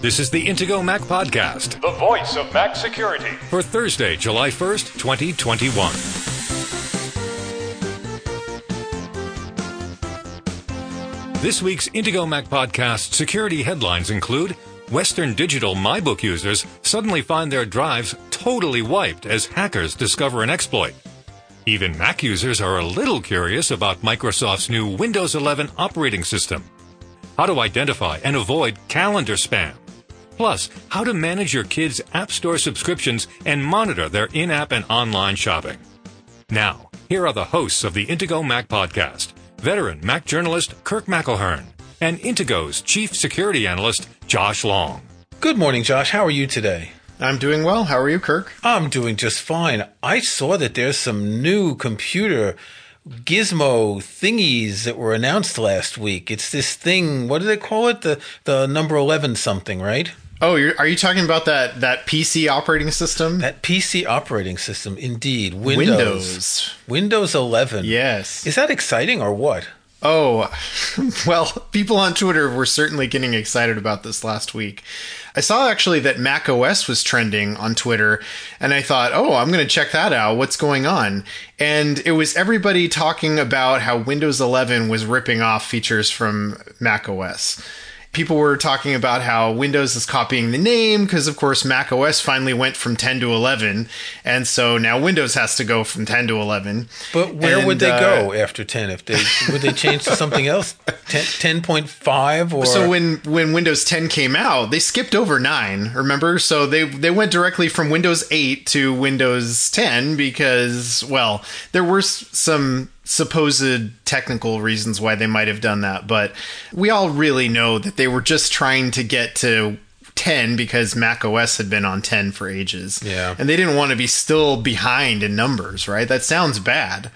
This is the Intego Mac Podcast the voice of Mac security. for Thursday, July 1st, 2021. This week's Intego Mac Podcast security headlines include Western Digital MyBook users suddenly find their drives totally wiped as hackers discover an exploit. Even Mac users are a little curious about Microsoft's new Windows 11 operating system. How to identify and avoid calendar spam. Plus, how to manage your kids' App Store subscriptions and monitor their in app and online shopping. Now, here are the hosts of the Intego Mac podcast veteran Mac journalist Kirk McElhearn and Intego's chief security analyst Josh Long. Good morning, Josh. How are you today? I'm doing well. How are you, Kirk? I'm doing just fine. I saw that there's some new computer gizmo thingies that were announced last week. It's this thing, what do they call it? The the number 11 something, right? Oh, you're, are you talking about that that PC operating system? That PC operating system, indeed. Windows. Windows. Windows 11. Yes. Is that exciting or what? Oh, well, people on Twitter were certainly getting excited about this last week. I saw actually that Mac OS was trending on Twitter, and I thought, oh, I'm going to check that out. What's going on? And it was everybody talking about how Windows 11 was ripping off features from Mac OS. People were talking about how Windows is copying the name because, of course, Mac OS finally went from 10 to 11, and so now Windows has to go from 10 to 11. But where would they uh, go after 10 if they would they change to something else? 10, 10.5 or So when when Windows 10 came out, they skipped over 9, remember? So they they went directly from Windows 8 to Windows 10 because well, there were some supposed technical reasons why they might have done that, but we all really know that they were just trying to get to 10 because Mac OS had been on 10 for ages. Yeah. And they didn't want to be still behind in numbers, right? That sounds bad.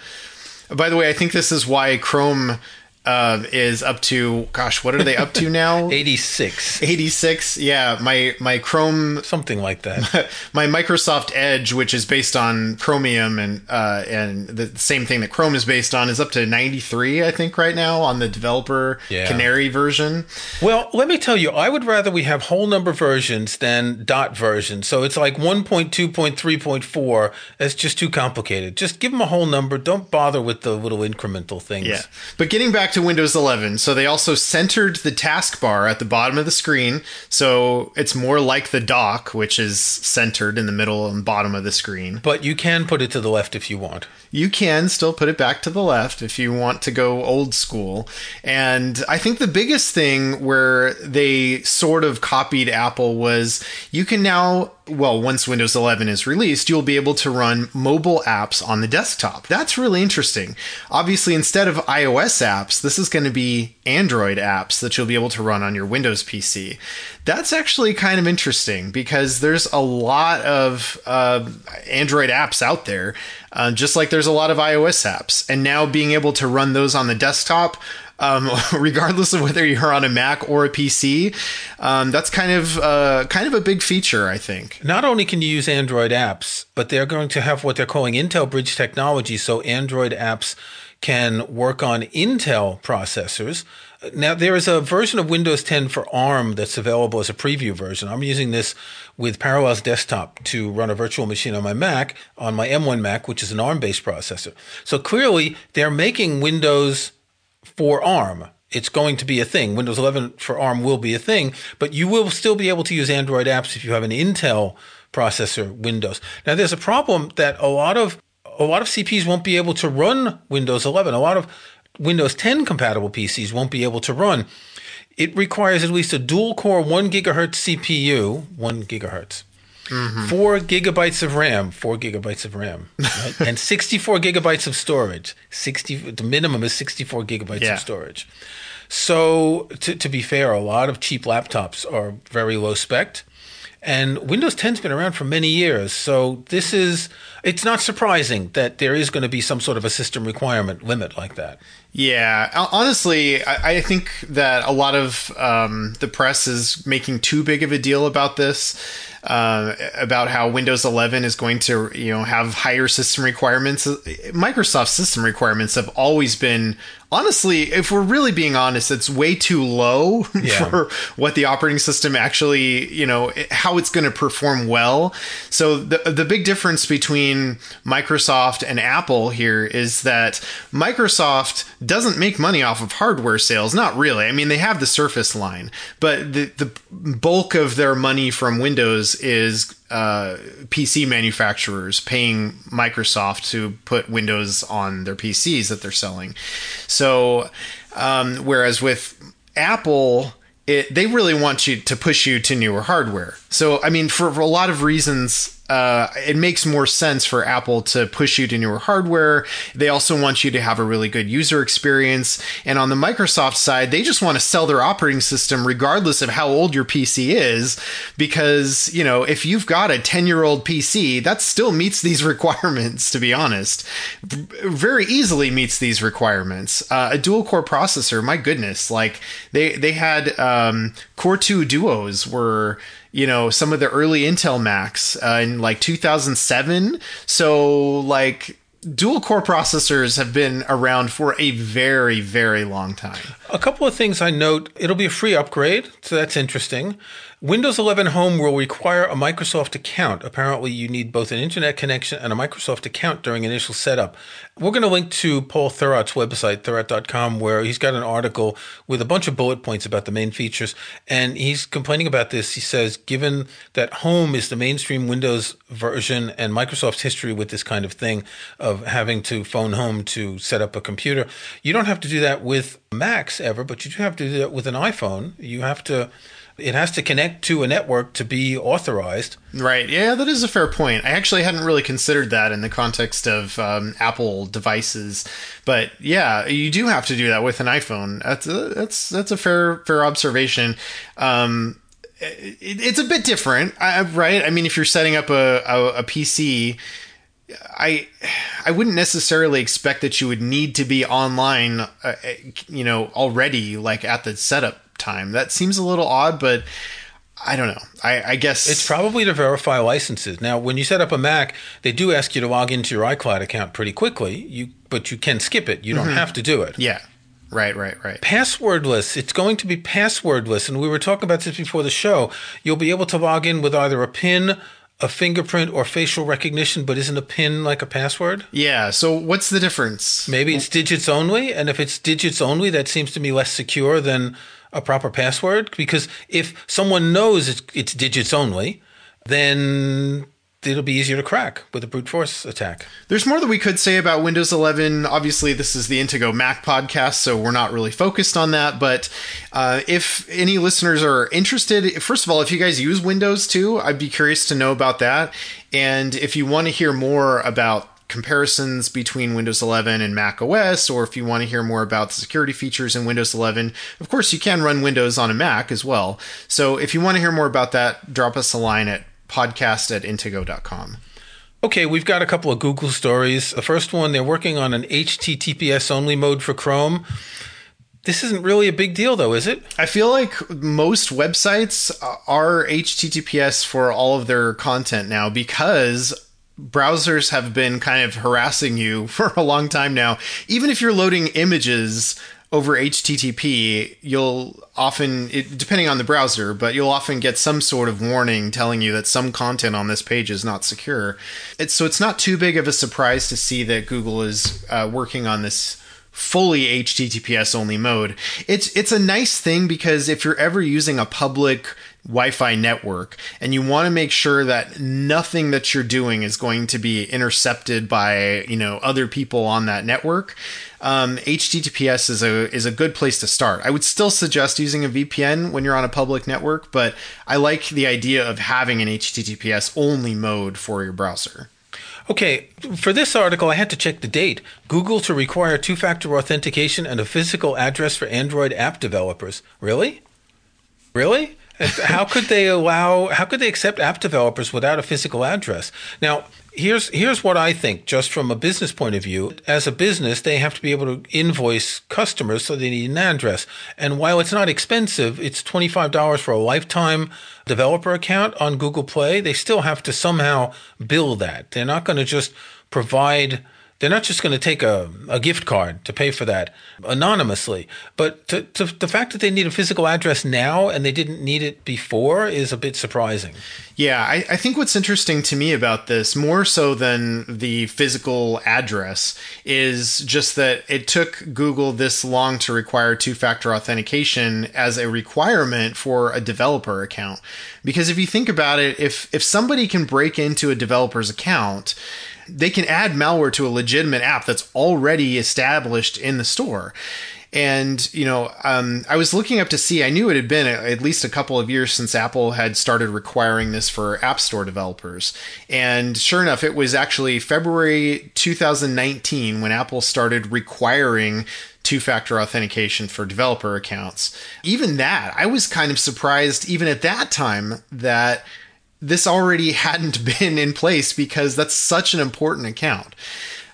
By the way, I think this is why Chrome uh, is up to gosh, what are they up to now? 86 86. Yeah, my my Chrome something like that. my Microsoft Edge, which is based on Chromium and uh, and the same thing that Chrome is based on, is up to 93, I think, right now on the developer Yeah. Canary version. Well, let me tell you, I would rather we have whole number versions than dot versions. So it's like 1.2.3.4. That's just too complicated. Just give them a whole number. Don't bother with the little incremental things. Yeah. But getting back to Windows 11, so they also centered the taskbar at the bottom of the screen. So it's more like the dock, which is centered in the middle and bottom of the screen. But you can put it to the left if you want. You can still put it back to the left if you want to go old school. And I think the biggest thing where they sort of copied Apple was you can now, well, once Windows 11 is released, you'll be able to run mobile apps on the desktop. That's really interesting. Obviously, instead of iOS apps, this is going to be Android apps that you'll be able to run on your Windows PC. That's actually kind of interesting because there's a lot of uh, Android apps out there, uh, just like there's a lot of iOS apps. And now being able to run those on the desktop, um, regardless of whether you're on a Mac or a PC, um, that's kind of uh, kind of a big feature, I think. Not only can you use Android apps, but they're going to have what they're calling Intel Bridge technology. So Android apps can work on Intel processors. Now, there is a version of Windows 10 for ARM that's available as a preview version. I'm using this with Parallels Desktop to run a virtual machine on my Mac, on my M1 Mac, which is an ARM based processor. So clearly, they're making Windows for ARM. It's going to be a thing. Windows 11 for ARM will be a thing, but you will still be able to use Android apps if you have an Intel processor Windows. Now there's a problem that a lot of a lot of CPs won't be able to run Windows 11. A lot of Windows 10 compatible PCs won't be able to run. It requires at least a dual core 1 gigahertz CPU, 1 gigahertz. Mm-hmm. Four gigabytes of RAM, four gigabytes of RAM, right? and 64 gigabytes of storage. 60, the minimum is 64 gigabytes Yeah. of storage. So, to, to be fair, a lot of cheap laptops are very low spec. And Windows 10's been around for many years. So, this is, it's not surprising that there is going to be some sort of a system requirement limit like that. Yeah, honestly, I, I think that a lot of um, the press is making too big of a deal about this. Uh, about how Windows 11 is going to, you know, have higher system requirements. Microsoft system requirements have always been honestly, if we're really being honest, it's way too low yeah. for what the operating system actually, you know, how it's going to perform well. So the the big difference between Microsoft and Apple here is that Microsoft doesn't make money off of hardware sales, not really. I mean, they have the Surface line, but the the bulk of their money from Windows is uh, PC manufacturers paying Microsoft to put Windows on their PCs that they're selling. So, um, whereas with Apple, it, they really want you to push you to newer hardware. So, I mean, for, for a lot of reasons, uh, it makes more sense for Apple to push you to newer hardware. They also want you to have a really good user experience. And on the Microsoft side, they just want to sell their operating system regardless of how old your PC is. Because, you know, if you've got a 10 year old PC, that still meets these requirements, to be honest. Very easily meets these requirements. Uh, a dual core processor, my goodness, like they, they had um, Core 2 duos were you know some of the early Intel Macs uh, in like 2007. So like dual core processors have been around for a very very long time. A couple of things I note: it'll be a free upgrade, so that's interesting. Windows 11 Home will require a Microsoft account. Apparently, you need both an internet connection and a Microsoft account during initial setup. We're going to link to Paul Thurrott's website, thurrott.com, where he's got an article with a bunch of bullet points about the main features. And he's complaining about this. He says, given that Home is the mainstream Windows version and Microsoft's history with this kind of thing of having to phone home to set up a computer, you don't have to do that with Macs ever, but you do have to do that with an iPhone. You have to it has to connect to a network to be authorized. Right. Yeah, that is a fair point. I actually hadn't really considered that in the context of um, Apple devices, but yeah, you do have to do that with an iPhone. That's a, that's that's a fair fair observation. Um, it, it's a bit different, right? I mean, if you're setting up a, a, a PC. I I wouldn't necessarily expect that you would need to be online, uh, you know, already like at the setup time. That seems a little odd, but I don't know. I, I, guess it's probably to verify licenses. Now, when you set up a Mac, they do ask you to log into your iCloud account pretty quickly. You, but you can skip it. You don't mm-hmm. have to do it. Yeah. Right, right, right. Passwordless. It's going to be passwordless, and we were talking about this before the show. You'll be able to log in with either a PIN, a fingerprint, or facial recognition, but isn't a PIN like a password? Yeah. So what's the difference? Maybe it's digits only, and if it's digits only, that seems to me less secure than a proper password because if someone knows it's, it's digits only, then it'll be easier to crack with a brute force attack. There's more that we could say about Windows 11. Obviously, this is the Intego Mac podcast, so we're not really focused on that. But uh, if any listeners are interested, first of all, if you guys use Windows too, I'd be curious to know about that. And if you want to hear more about comparisons between Windows 11 and Mac OS, or if you want to hear more about the security features in Windows 11, of course, you can run Windows on a Mac as well. So if you want to hear more about that, drop us a line at podcast at intego.com. Okay, we've got a couple of Google stories. The first one, they're working on an HTTPS only mode for Chrome. This isn't really a big deal, though, is it? I feel like most websites are HTTPS for all of their content now because browsers have been kind of harassing you for a long time now. Even if you're loading images over HTTP, you'll often, it, depending on the browser, but you'll often get some sort of warning telling you that some content on this page is not secure. It's, so it's not too big of a surprise to see that Google is uh, working on this fully HTTPS only mode. It's it's a nice thing because if you're ever using a public Wi-Fi network and you want to make sure that nothing that you're doing is going to be intercepted by you know other people on that network um, https is a is a good place to start i would still suggest using a vpn when you're on a public network but i like the idea of having an https only mode for your browser Okay, for this article, I had to check the date. Google to require two factor authentication and a physical address for Android app developers. Really? Really? How could they allow? How could they accept app developers without a physical address? Now, here's here's what I think, just from a business point of view. As a business, they have to be able to invoice customers, so they need an address. And while it's not expensive, it's twenty five dollars for a lifetime developer account on Google Play. They still have to somehow bill that. They're not going to just provide they're not just going to take a, a gift card to pay for that anonymously. But to, to, the fact that they need a physical address now and they didn't need it before is a bit surprising. Yeah, I, I, think what's interesting to me about this, more so than the physical address, is just that it took Google this long to require two factor authentication as a requirement for a developer account. Because if you think about it, if, if somebody can break into a developer's account, they can add malware to a legitimate app that's already established in the store. And, you know, um, I was looking up to see, I knew it had been at least a couple of years since Apple had started requiring this for App Store developers. And sure enough, it was actually February 2019 when Apple started requiring two factor authentication for developer accounts. Even that, I was kind of surprised, even at that time, that this already hadn't been in place because that's such an important account.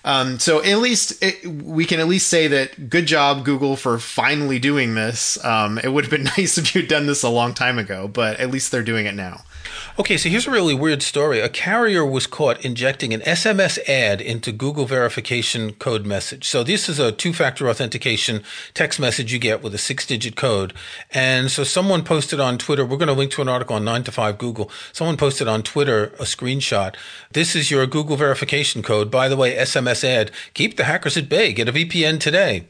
Um, so at least it, we can at least say that good job Google for finally doing this. Um, it would have been nice if you'd done this a long time ago, but at least they're doing it now. Okay, so here's a really weird story. A carrier was caught injecting an SMS ad into Google verification code message. So this is a two-factor authentication text message you get with a six-digit code. And so someone posted on Twitter, we're going to link to an article on 9 to 5 Google. Someone posted on Twitter a screenshot. This is your Google verification code. By the way, SMS ad, keep the hackers at bay. Get a VPN today.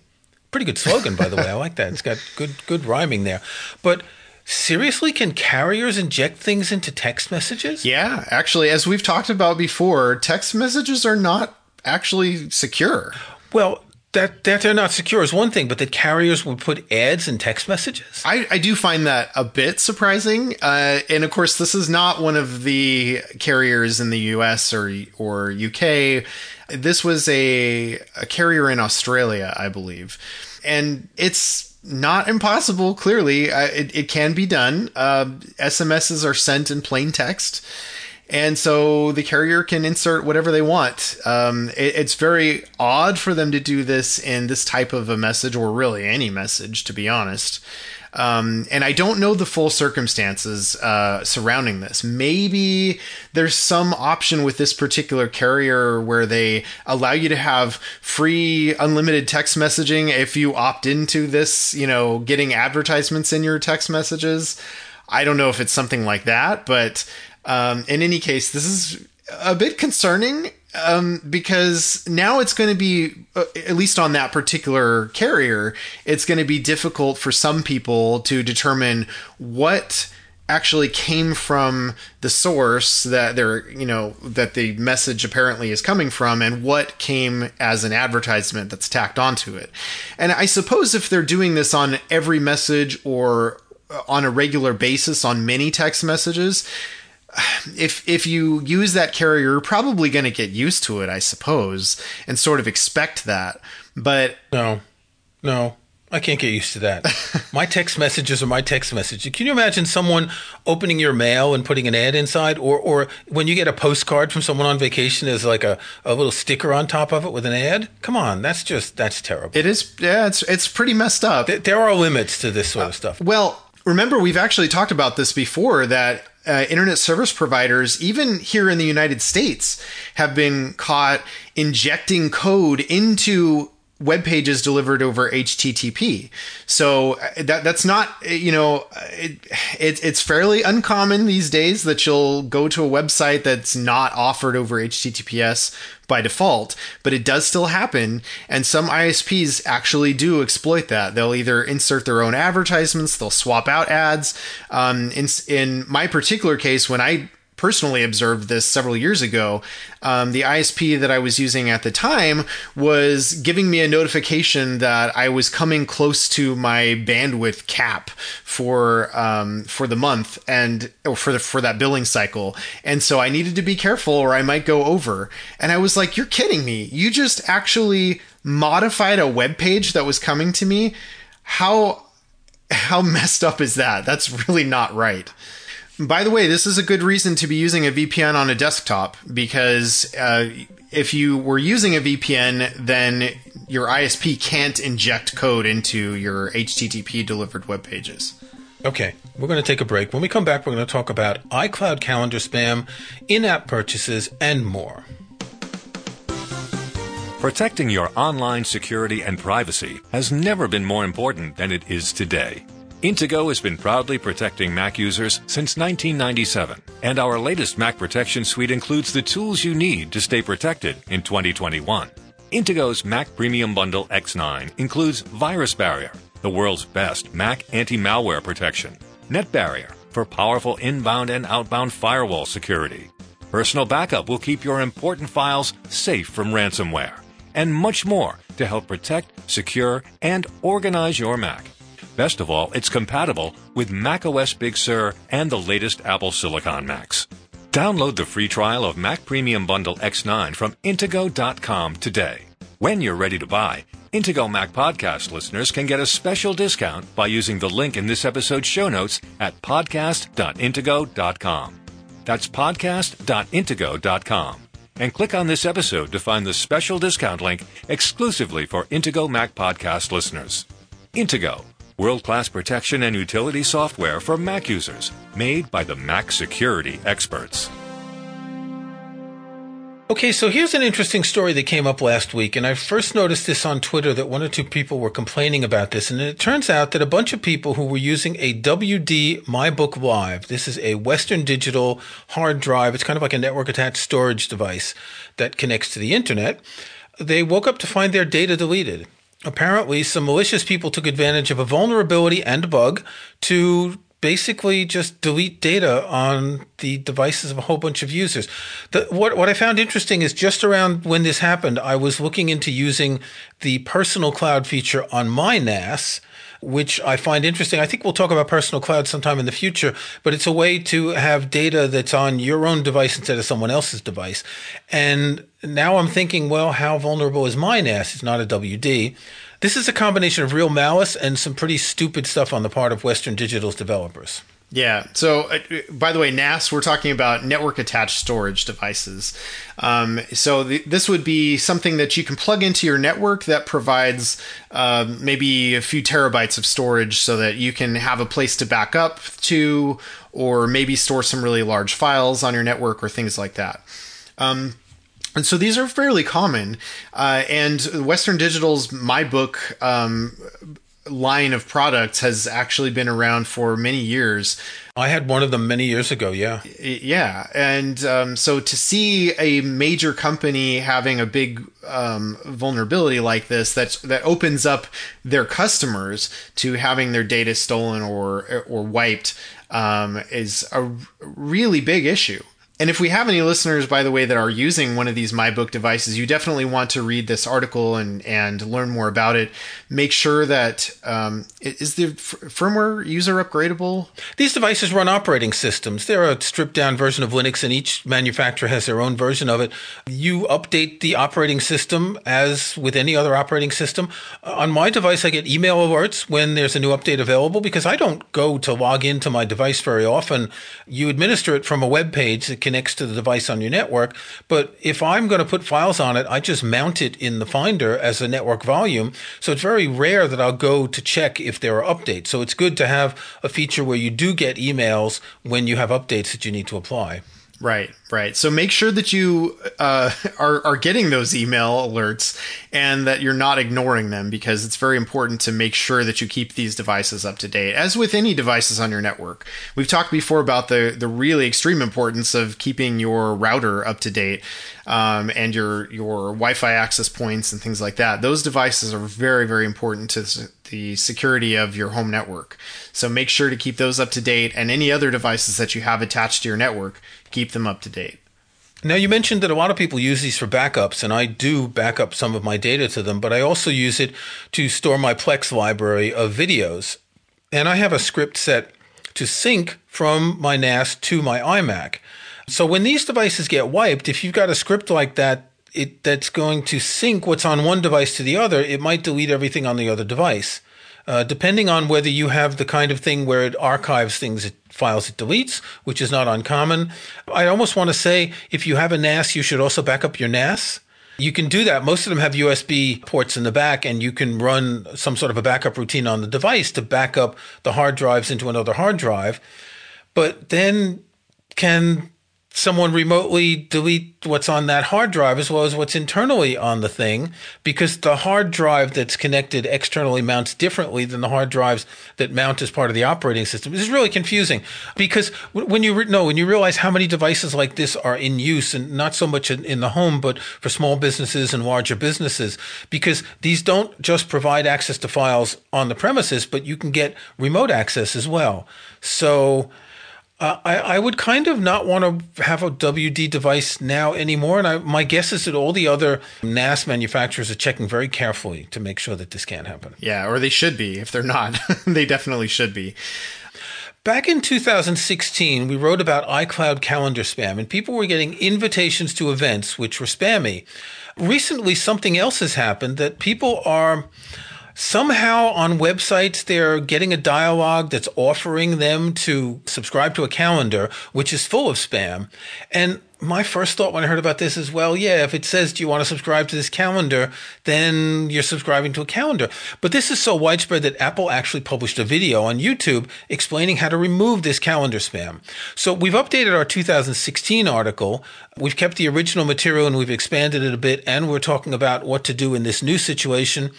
Pretty good slogan, by the way. I like that. It's got good good rhyming there. But Seriously, can carriers inject things into text messages? Yeah, actually, as we've talked about before, text messages are not actually secure. Well, that that they're not secure is one thing, but that carriers would put ads in text messages. I, I do find that a bit surprising, uh, and of course, this is not one of the carriers in the U.S. or or UK. This was a a carrier in Australia, I believe, and it's not impossible. Clearly, it, it can be done. Uh, SMSs are sent in plain text, and so the carrier can insert whatever they want. Um, it, it's very odd for them to do this in this type of a message, or really any message, to be honest. Um, and I don't know the full circumstances uh, surrounding this. Maybe there's some option with this particular carrier where they allow you to have free unlimited text messaging if you opt into this, you know, getting advertisements in your text messages. I don't know if it's something like that, but um, in any case, this is a bit concerning um, because now it's going to be, uh, at least on that particular carrier, it's going to be difficult for some people to determine what actually came from the source that they're you know that the message apparently is coming from and what came as an advertisement that's tacked onto it. And i suppose if they're doing this on every message or on a regular basis on many text messages if if you use that carrier, you're probably going to get used to it, I suppose, and sort of expect that. But no, no, I can't get used to that. my text messages are my text messages. Can you imagine someone opening your mail and putting an ad inside, or or when you get a postcard from someone on vacation, there's like a, a little sticker on top of it with an ad? Come on, that's just that's terrible. It is. Yeah, it's it's pretty messed up. Th- there are limits to this sort of uh, stuff. Well, remember we've actually talked about this before that uh, internet service providers, even here in the United States, have been caught injecting code into web pages delivered over HTTP. So uh, that that's not you know it, it, it's fairly uncommon these days that you'll go to a website that's not offered over HTTPS by default, but it does still happen. And some ISPs actually do exploit that. They'll either insert their own advertisements, they'll swap out ads. Um, in in my particular case, when I personally observed this several years ago. Um, the ISP that I was using at the time was giving me a notification that I was coming close to my bandwidth cap for um, for the month and or for the for that billing cycle, and so I needed to be careful or I might go over. And I was like, "You're kidding me! You just actually modified a web page that was coming to me." How how messed up is that? That's really not right. By the way, this is a good reason to be using a VPN on a desktop because uh, if you were using a VPN, then your ISP can't inject code into your HTTP delivered web pages. Okay, we're going to take a break. When we come back, we're going to talk about iCloud calendar spam, in app purchases, and more. Protecting your online security and privacy has never been more important than it is today. Intego has been proudly protecting Mac users since 1997, and our latest Mac Protection Suite includes the tools you need to stay protected in 2021. Intego's Mac Premium Bundle X9 includes Virus Barrier, the world's best Mac anti-malware protection, Net Barrier for powerful inbound and outbound firewall security. Personal Backup will keep your important files safe from ransomware, and much more to help protect, secure, and organize your Mac. Best of all, it's compatible with macOS Big Sur and the latest Apple Silicon Macs. Download the free trial of Mac Premium Bundle X9 from Intego.com today. When you're ready to buy, Intego Mac podcast listeners can get a special discount by using the link in this episode's show notes at podcast.intego.com. That's podcast.intego.com. And click on this episode to find the special discount link exclusively for Intego Mac podcast listeners. Intego world class protection and utility software for Mac users, made by the Mac security experts. Okay, so here's an interesting story that came up last week, and I first noticed this on Twitter that one or two people were complaining about this, and it turns out that a bunch of people who were using a WD MyBook Live, this is a Western Digital hard drive, it's kind of like a network attached storage device that connects to the internet, they woke up to find their data deleted. Apparently, some malicious people took advantage of a vulnerability and bug to basically just delete data on the devices of a whole bunch of users. The, what, what I found interesting is just around when this happened, I was looking into using the personal cloud feature on my NAS which I find interesting. I think we'll talk about personal cloud sometime in the future, but it's a way to have data that's on your own device instead of someone else's device. And now I'm thinking, well, how vulnerable is my NAS? It's not a WD. This is a combination of real malice and some pretty stupid stuff on the part of Western Digital's developers. Yeah. So, uh, by the way, NAS, we're talking about network attached storage devices. Um, so, this would be something that you can plug into your network that provides uh, maybe a few terabytes of storage so that you can have a place to back up to, or maybe store some really large files on your network or things like that. Um, and so these are fairly common. Uh, and Western Digital's MyBook um, line of products has actually been around for many years. I had one of them many years ago, yeah. Yeah. And um, so to see a major company having a big um, vulnerability like this that's, that opens up their customers to having their data stolen or, or wiped um, is a really big issue. And if we have any listeners, by the way, that are using one of these MyBook devices, you definitely want to read this article and, and learn more about it. Make sure that um, is the firmware user upgradable? These devices run operating systems. They're a stripped down version of Linux, and each manufacturer has their own version of it. You update the operating system as with any other operating system. On my device, I get email alerts when there's a new update available because I don't go to log into my device very often. You administer it from a web page that can connects to the device on your network. But if I'm going to put files on it, I just mount it in the Finder as a network volume. So it's very rare that I'll go to check if there are updates. So it's good to have a feature where you do get emails when you have updates that you need to apply. Right, right. So make sure that you uh, are are getting those email alerts and that you're not ignoring them because it's very important to make sure that you keep these devices up to date. As with any devices on your network, we've talked before about the the really extreme importance of keeping your router up to date um, and your your Wi-Fi access points and things like that. Those devices are very very important to the security of your home network. So make sure to keep those up to date and any other devices that you have attached to your network, keep them up to date. Now, you mentioned that a lot of people use these for backups, and I do back up some of my data to them, but I also use it to store my Plex library of videos. And I have a script set to sync from my NAS to my iMac. So when these devices get wiped, if you've got a script like that, it, that's going to sync what's on one device to the other, it might delete everything on the other device. uh, depending on whether you have the kind of thing where it archives things, it files it deletes, which is not uncommon. I almost want to say if you have a NAS, you should also back up your NAS. You can do that. Most of them have USB ports in the back, and you can run some sort of a backup routine on the device to back up the hard drives into another hard drive. But then can someone remotely delete what's on that hard drive as well as what's internally on the thing because the hard drive that's connected externally mounts differently than the hard drives that mount as part of the operating system. This is really confusing because when you re- when you realize how many devices like this are in use and not so much in, in the home but for small businesses and larger businesses because these don't just provide access to files on the premises but you can get remote access as well. So uh, I, I, would kind of not want to have a WD device now anymore. And I, my guess is that all the other NAS manufacturers are checking very carefully to make sure that this can't happen. Yeah, or they should be. If they're not, they definitely should be. Back in 2016, we wrote about iCloud calendar spam, and people were getting invitations to events which were spammy. Recently, something else has happened that people are somehow on websites they're getting a dialogue that's offering them to subscribe to a calendar which is full of spam and my first thought when I heard about this is, well, yeah, if it says, do you want to subscribe to this calendar, then you're subscribing to a calendar. But this is so widespread that Apple actually published a video on YouTube explaining how to remove this calendar spam. So we've updated our 2016 article. We've kept the original material and we've expanded it a bit. And we're talking about what to do in this new situation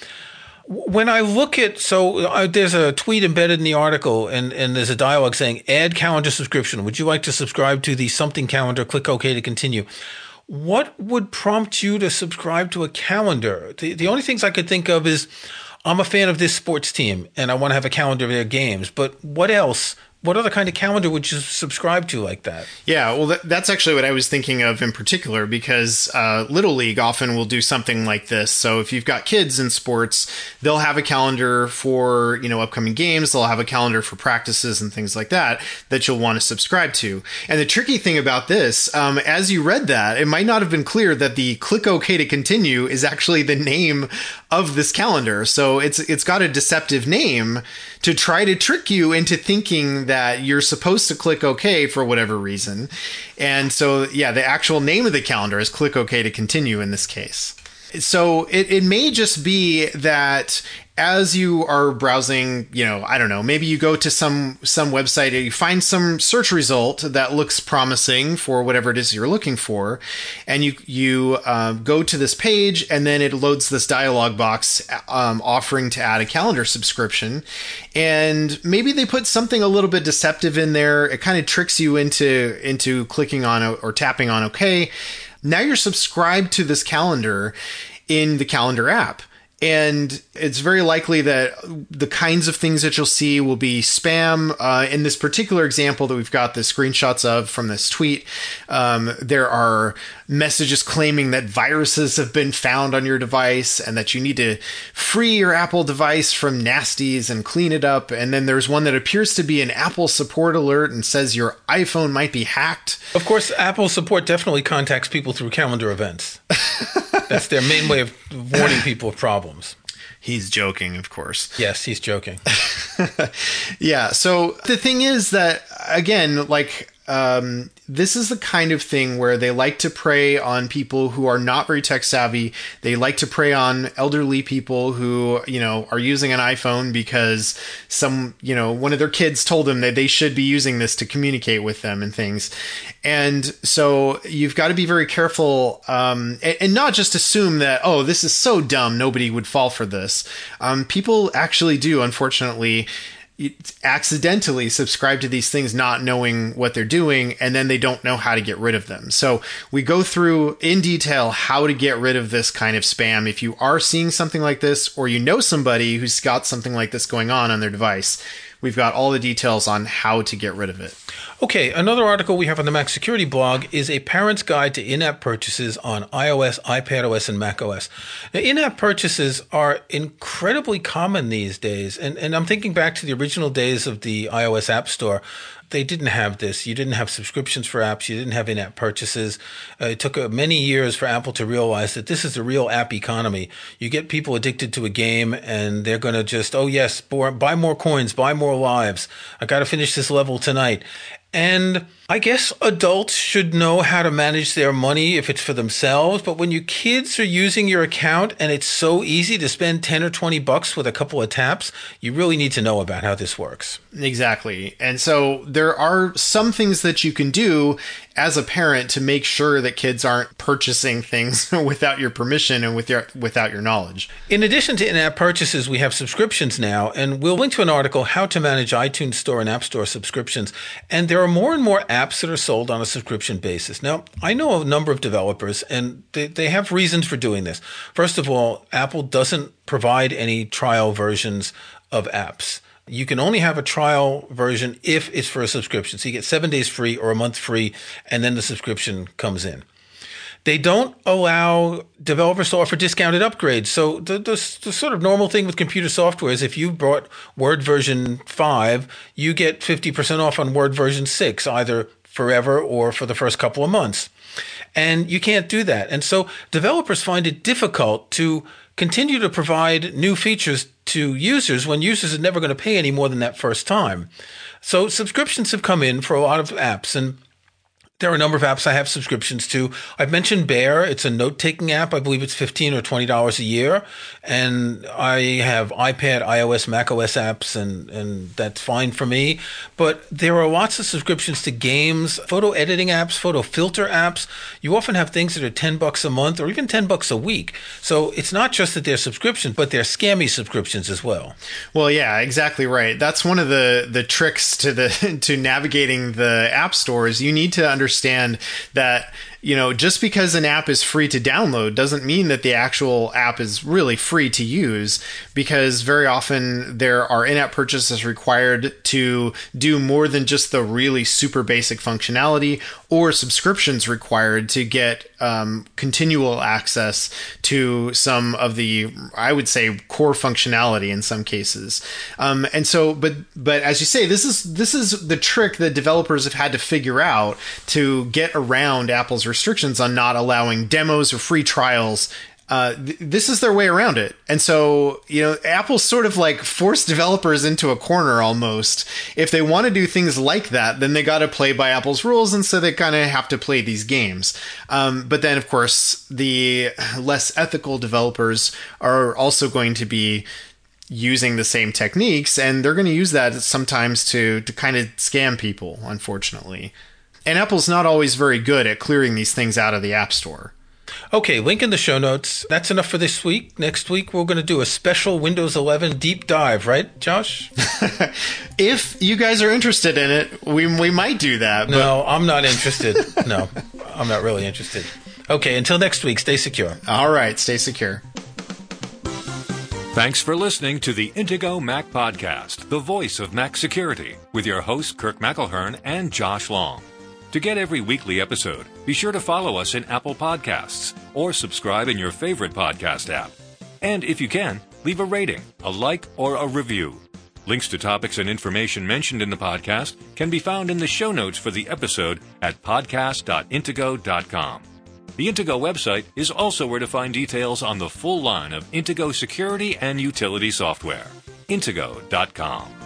when I look at so uh, there's a tweet embedded in the article and and there's a dialogue saying add calendar subscription. Would you like to subscribe to the something calendar? Click OK to continue. What would prompt you to subscribe to a calendar? The the only things I could think of is I'm a fan of this sports team and I want to have a calendar of their games. But what else what other kind of calendar would you subscribe to like that? Yeah, well, that's actually what I was thinking of in particular because uh, Little League often will do something like this. So if you've got kids in sports, they'll have a calendar for you know upcoming games. They'll have a calendar for practices and things like that that you'll want to subscribe to. And the tricky thing about this, um, as you read that, it might not have been clear that the click OK to continue is actually the name of this calendar. So it's it's got a deceptive name to try to trick you into thinking that you're supposed to click OK for whatever reason. And so yeah, the actual name of the calendar is click OK to continue in this case. So it, it may just be that as you are browsing, you know, I don't know, maybe you go to some some website and you find some search result that looks promising for whatever it is you're looking for, and you you uh, go to this page and then it loads this dialog box um, offering to add a calendar subscription, and maybe they put something a little bit deceptive in there. It kind of tricks you into into clicking on or tapping on OK. Now you're subscribed to this calendar in the calendar app and it's very likely that the kinds of things that you'll see will be spam. Uh, in this particular example that we've got the screenshots of from this tweet, um, there are messages claiming that viruses have been found on your device and that you need to free your Apple device from nasties and clean it up. And then there's one that appears to be an Apple support alert and says your iPhone might be hacked. Of course, Apple support definitely contacts people through calendar events. That's their main way of warning people of problems. He's joking, of course. Yes, he's joking. yeah. So the thing is that, again, like um, this is the kind of thing where they like to prey on people who are not very tech savvy. They like to prey on elderly people who, you know, are using an iPhone because some, you know, one of their kids told them that they should be using this to communicate with them and things. And so you've got to be very careful um, and, and, not just assume that, oh, this is so dumb, nobody would fall for this. Um, people actually do, unfortunately accidentally subscribe to these things not knowing what they're doing and then they don't know how to get rid of them. So we go through in detail how to get rid of this kind of spam. If you are seeing something like this or you know somebody who's got something like this going on on their device, we've got all the details on how to get rid of it. Okay, another article we have on the Mac Security blog is a parent's guide to in-app purchases on iOS, iPadOS, and macOS. Now, in-app purchases are incredibly common these days, and, and I'm thinking back to the original days of the iOS App Store they didn't have this. You didn't have subscriptions for apps. You didn't have in-app purchases. Uh, it took uh, many years for Apple to realize that this is the real app economy. You get people addicted to a game, and they're going to just, oh yes, buy more coins, buy more lives. I got to finish this level tonight, and I guess adults should know how to manage their money if it's for themselves. But when your kids are using your account and it's so easy to spend 10 or 20 bucks with a couple of taps, you really need to know about how this works. Exactly. And so there are some things that you can do as a parent to make sure that kids aren't purchasing things without your permission and with your, without your knowledge. In addition to in-app purchases, we have subscriptions now, and we'll link to an article, How to Manage iTunes Store and App Store Subscriptions. And there are more and more apps that are sold on a subscription basis. Now, I know a number of developers, and they, they have reasons for doing this. First of all, Apple doesn't provide any trial versions of apps. You can only have a trial version if it's for a subscription. So you get seven days free or a month free, and then the subscription comes in. They don't allow developers to offer discounted upgrades. So the, the, the, sort of normal thing with computer software is if you bought Word version 5, you get 50% off on Word version 6, either forever or for the first couple of months. And you can't do that. And so developers find it difficult to continue to provide new features to users when users are never going to pay any more than that first time. So subscriptions have come in for a lot of apps and there are a number of apps I have subscriptions to. I've mentioned Bear. It's a note taking app. I believe it's 15 or $20 a year. And I have iPad, iOS, Mac OS apps, and, and that's fine for me. But there are lots of subscriptions to games, photo editing apps, photo filter apps. You often have things that are 10 bucks a month or even 10 bucks a week. So it's not just that they're subscriptions, but they're scammy subscriptions as well. Well, yeah, exactly right. That's one of the, the tricks to the to navigating the app stores. You need to understand understand that you know, just because an app is free to download doesn't mean that the actual app is really free to use because very often there are in app purchases required to do more than just the really super basic functionality or subscriptions required to get um, continual access to some of the, I would say, core functionality in some cases. Um, and so, but but as you say, this is this is the trick that developers have had to figure out to get around Apple's restrictions on not allowing demos or free trials uh, th- this is their way around it. And so, you know, Apple sort of like forced developers into a corner almost. If they want to do things like that, then they got to play by Apple's rules. And so they kind of have to play these games. Um, but then, of course, the less ethical developers are also going to be using the same techniques and they're going to use that sometimes to to kind of scam people unfortunately and Apple's not always very good at clearing these things out of the App Store. Okay, link in the show notes. That's enough for this week. Next week, we're going to do a special Windows 11 deep dive, right, Josh? if you guys are interested in it, we, we might do that. But... No, I'm not interested. no, I'm not really interested. Okay, until next week, stay secure. All right, stay secure. Thanks for listening to the Intego Mac Podcast, the voice of Mac security, with your hosts Kirk McElhearn and Josh Long. To get every weekly episode, be sure to follow us in Apple Podcasts or subscribe in your favorite podcast app. And if you can, leave a rating, a like, or a review. Links to topics and information mentioned in the podcast can be found in the show notes for the episode at podcast.intego.com. The Intego website is also where to find details on the full line of Intego security and utility software. Intego.com.